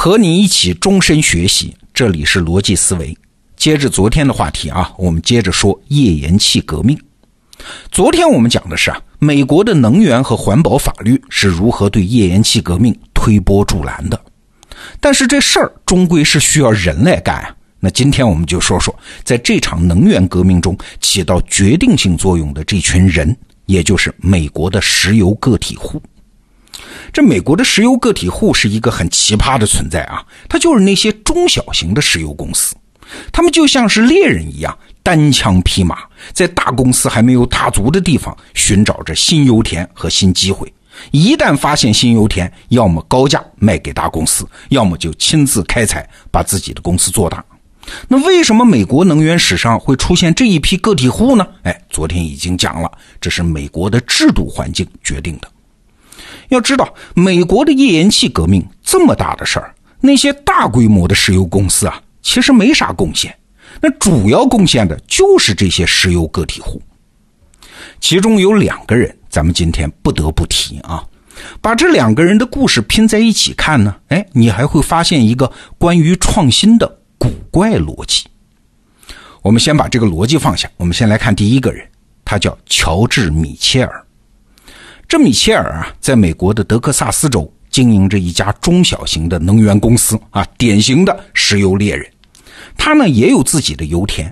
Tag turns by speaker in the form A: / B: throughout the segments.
A: 和你一起终身学习，这里是逻辑思维。接着昨天的话题啊，我们接着说页岩气革命。昨天我们讲的是啊，美国的能源和环保法律是如何对页岩气革命推波助澜的。但是这事儿终归是需要人来干啊。那今天我们就说说，在这场能源革命中起到决定性作用的这群人，也就是美国的石油个体户。这美国的石油个体户是一个很奇葩的存在啊，它就是那些中小型的石油公司，他们就像是猎人一样，单枪匹马，在大公司还没有踏足的地方寻找着新油田和新机会。一旦发现新油田，要么高价卖给大公司，要么就亲自开采，把自己的公司做大。那为什么美国能源史上会出现这一批个体户呢？哎，昨天已经讲了，这是美国的制度环境决定的。要知道，美国的页岩气革命这么大的事儿，那些大规模的石油公司啊，其实没啥贡献。那主要贡献的就是这些石油个体户。其中有两个人，咱们今天不得不提啊。把这两个人的故事拼在一起看呢，哎，你还会发现一个关于创新的古怪逻辑。我们先把这个逻辑放下，我们先来看第一个人，他叫乔治·米切尔。这米切尔啊，在美国的德克萨斯州经营着一家中小型的能源公司啊，典型的石油猎人。他呢也有自己的油田，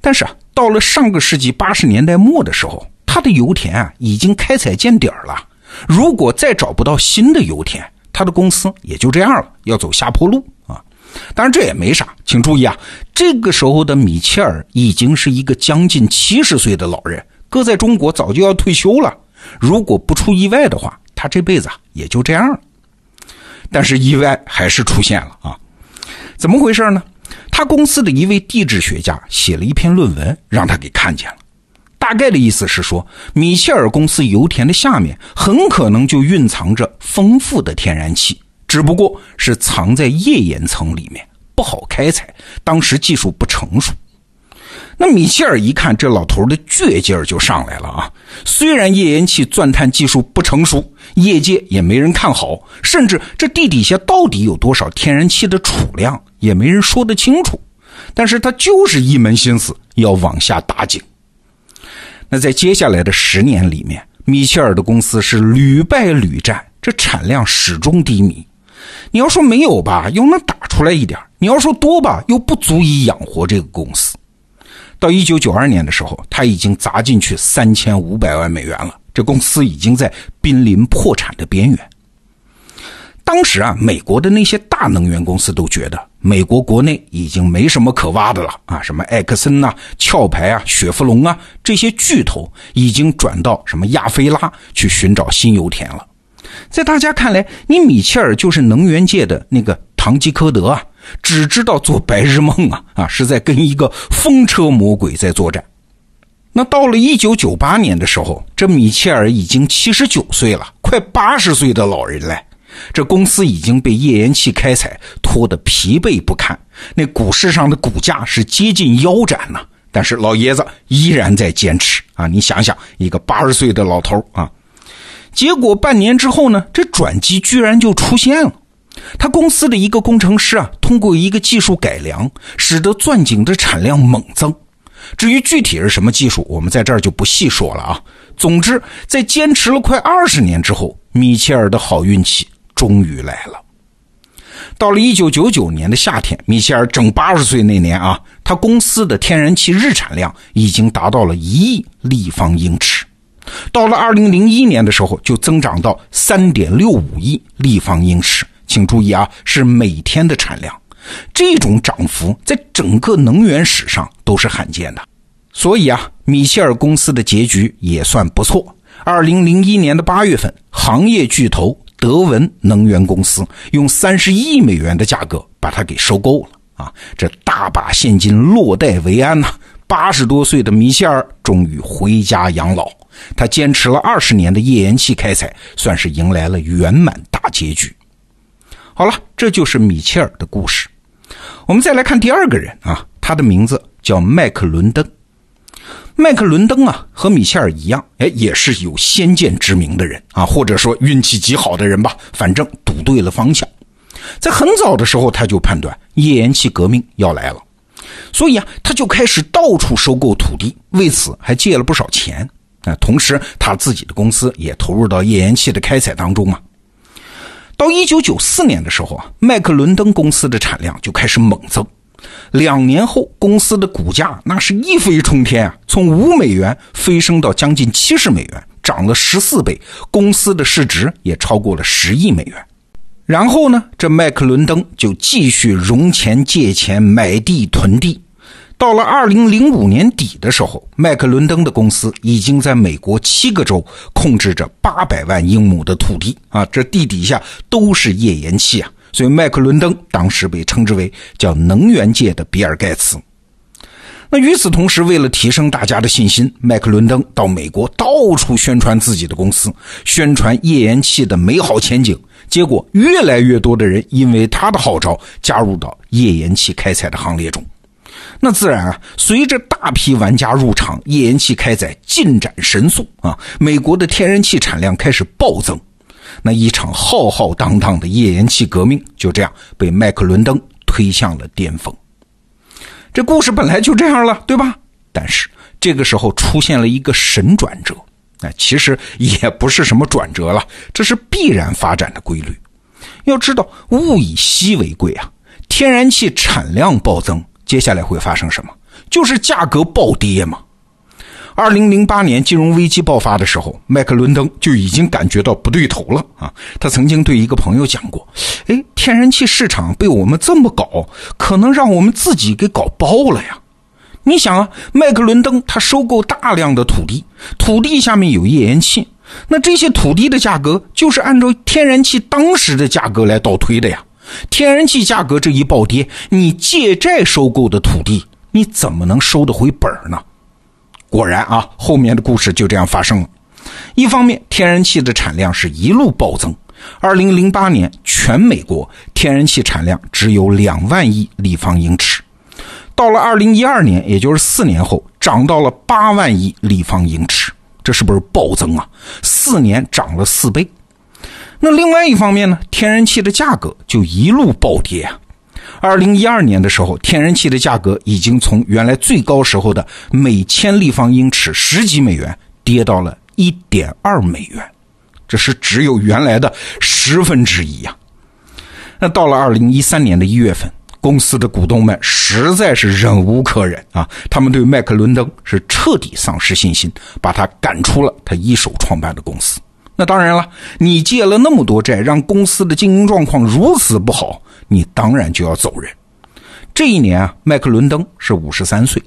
A: 但是啊，到了上个世纪八十年代末的时候，他的油田啊已经开采见底儿了。如果再找不到新的油田，他的公司也就这样了，要走下坡路啊。当然这也没啥，请注意啊，这个时候的米切尔已经是一个将近七十岁的老人，搁在中国早就要退休了。如果不出意外的话，他这辈子也就这样了。但是意外还是出现了啊！怎么回事呢？他公司的一位地质学家写了一篇论文，让他给看见了。大概的意思是说，米切尔公司油田的下面很可能就蕴藏着丰富的天然气，只不过是藏在页岩层里面，不好开采，当时技术不成熟。那米切尔一看，这老头的倔劲儿就上来了啊！虽然页岩气钻探技术不成熟，业界也没人看好，甚至这地底下到底有多少天然气的储量，也没人说得清楚。但是他就是一门心思要往下打井。那在接下来的十年里面，米切尔的公司是屡败屡战，这产量始终低迷。你要说没有吧，又能打出来一点；你要说多吧，又不足以养活这个公司。到一九九二年的时候，他已经砸进去三千五百万美元了，这公司已经在濒临破产的边缘。当时啊，美国的那些大能源公司都觉得，美国国内已经没什么可挖的了啊，什么埃克森呐、壳牌啊、雪佛龙啊这些巨头已经转到什么亚非拉去寻找新油田了。在大家看来，你米切尔就是能源界的那个堂吉诃德啊。只知道做白日梦啊啊，是在跟一个风车魔鬼在作战。那到了一九九八年的时候，这米切尔已经七十九岁了，快八十岁的老人了。这公司已经被页岩气开采拖得疲惫不堪，那股市上的股价是接近腰斩呐。但是老爷子依然在坚持啊！你想想，一个八十岁的老头啊，结果半年之后呢，这转机居然就出现了。他公司的一个工程师啊，通过一个技术改良，使得钻井的产量猛增。至于具体是什么技术，我们在这儿就不细说了啊。总之，在坚持了快二十年之后，米切尔的好运气终于来了。到了一九九九年的夏天，米切尔整八十岁那年啊，他公司的天然气日产量已经达到了一亿立方英尺。到了二零零一年的时候，就增长到三点六五亿立方英尺。请注意啊，是每天的产量，这种涨幅在整个能源史上都是罕见的。所以啊，米歇尔公司的结局也算不错。二零零一年的八月份，行业巨头德文能源公司用三十亿美元的价格把它给收购了啊！这大把现金落袋为安呐。八十多岁的米歇尔终于回家养老，他坚持了二十年的页岩气开采，算是迎来了圆满大结局。好了，这就是米切尔的故事。我们再来看第二个人啊，他的名字叫麦克伦登。麦克伦登啊，和米切尔一样，哎，也是有先见之明的人啊，或者说运气极好的人吧。反正赌对了方向。在很早的时候，他就判断页岩气革命要来了，所以啊，他就开始到处收购土地，为此还借了不少钱。那同时，他自己的公司也投入到页岩气的开采当中嘛。到一九九四年的时候啊，麦克伦登公司的产量就开始猛增。两年后，公司的股价那是一飞冲天啊，从五美元飞升到将近七十美元，涨了十四倍。公司的市值也超过了十亿美元。然后呢，这麦克伦登就继续融钱、借钱、买地、囤地。到了二零零五年底的时候，麦克伦登的公司已经在美国七个州控制着八百万英亩的土地啊，这地底下都是页岩气啊，所以麦克伦登当时被称之为叫能源界的比尔盖茨。那与此同时，为了提升大家的信心，麦克伦登到美国到处宣传自己的公司，宣传页岩气的美好前景。结果，越来越多的人因为他的号召加入到页岩气开采的行列中。那自然啊，随着大批玩家入场，页岩气开采进展神速啊，美国的天然气产量开始暴增。那一场浩浩荡荡的页岩气革命就这样被麦克伦登推向了巅峰。这故事本来就这样了，对吧？但是这个时候出现了一个神转折，那其实也不是什么转折了，这是必然发展的规律。要知道，物以稀为贵啊，天然气产量暴增。接下来会发生什么？就是价格暴跌嘛。二零零八年金融危机爆发的时候，麦克伦登就已经感觉到不对头了啊！他曾经对一个朋友讲过：“哎，天然气市场被我们这么搞，可能让我们自己给搞爆了呀！”你想啊，麦克伦登他收购大量的土地，土地下面有页岩气，那这些土地的价格就是按照天然气当时的价格来倒推的呀。天然气价格这一暴跌，你借债收购的土地，你怎么能收得回本儿呢？果然啊，后面的故事就这样发生了。一方面，天然气的产量是一路暴增。二零零八年，全美国天然气产量只有两万亿立方英尺，到了二零一二年，也就是四年后，涨到了八万亿立方英尺，这是不是暴增啊？四年涨了四倍。那另外一方面呢，天然气的价格就一路暴跌啊。二零一二年的时候，天然气的价格已经从原来最高时候的每千立方英尺十几美元，跌到了一点二美元，这是只有原来的十分之一呀。那到了二零一三年的一月份，公司的股东们实在是忍无可忍啊，他们对麦克伦登是彻底丧失信心，把他赶出了他一手创办的公司。那当然了，你借了那么多债，让公司的经营状况如此不好，你当然就要走人。这一年啊，麦克伦登是五十三岁，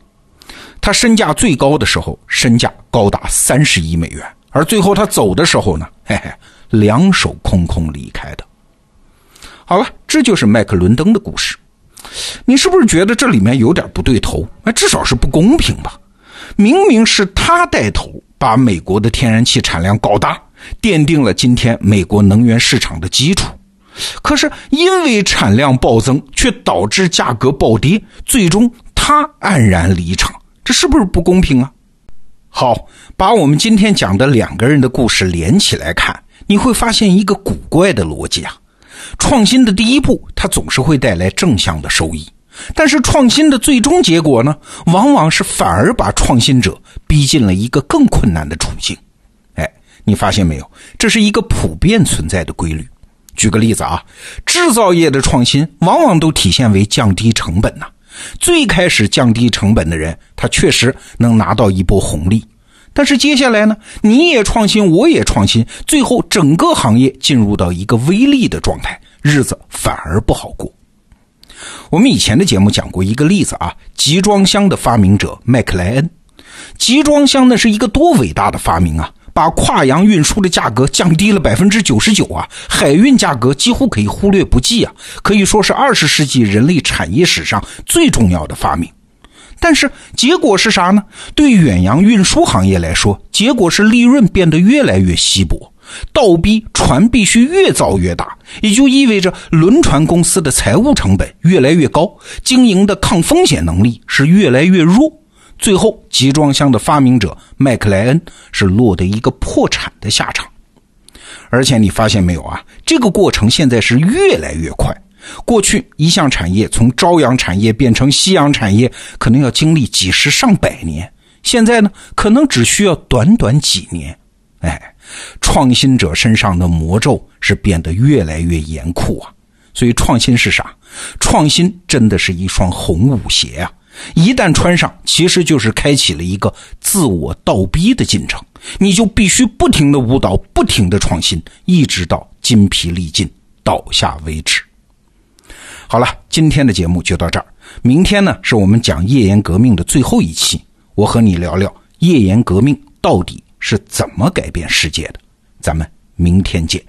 A: 他身价最高的时候，身价高达三十亿美元，而最后他走的时候呢，嘿嘿，两手空空离开的。好了，这就是麦克伦登的故事。你是不是觉得这里面有点不对头？那至少是不公平吧？明明是他带头把美国的天然气产量搞大。奠定了今天美国能源市场的基础，可是因为产量暴增，却导致价格暴跌，最终他黯然离场，这是不是不公平啊？好，把我们今天讲的两个人的故事连起来看，你会发现一个古怪的逻辑啊。创新的第一步，它总是会带来正向的收益，但是创新的最终结果呢，往往是反而把创新者逼进了一个更困难的处境。你发现没有？这是一个普遍存在的规律。举个例子啊，制造业的创新往往都体现为降低成本呐。最开始降低成本的人，他确实能拿到一波红利。但是接下来呢，你也创新，我也创新，最后整个行业进入到一个微利的状态，日子反而不好过。我们以前的节目讲过一个例子啊，集装箱的发明者麦克莱恩。集装箱那是一个多伟大的发明啊！把跨洋运输的价格降低了百分之九十九啊，海运价格几乎可以忽略不计啊，可以说是二十世纪人类产业史上最重要的发明。但是结果是啥呢？对远洋运输行业来说，结果是利润变得越来越稀薄，倒逼船必须越造越大，也就意味着轮船公司的财务成本越来越高，经营的抗风险能力是越来越弱。最后，集装箱的发明者麦克莱恩是落得一个破产的下场。而且你发现没有啊？这个过程现在是越来越快。过去一项产业从朝阳产业变成夕阳产业，可能要经历几十上百年，现在呢，可能只需要短短几年。哎，创新者身上的魔咒是变得越来越严酷啊！所以创新是啥？创新真的是一双红舞鞋啊！一旦穿上，其实就是开启了一个自我倒逼的进程，你就必须不停的舞蹈，不停的创新，一直到筋疲力尽倒下为止。好了，今天的节目就到这儿。明天呢，是我们讲页岩革命的最后一期，我和你聊聊页岩革命到底是怎么改变世界的。咱们明天见。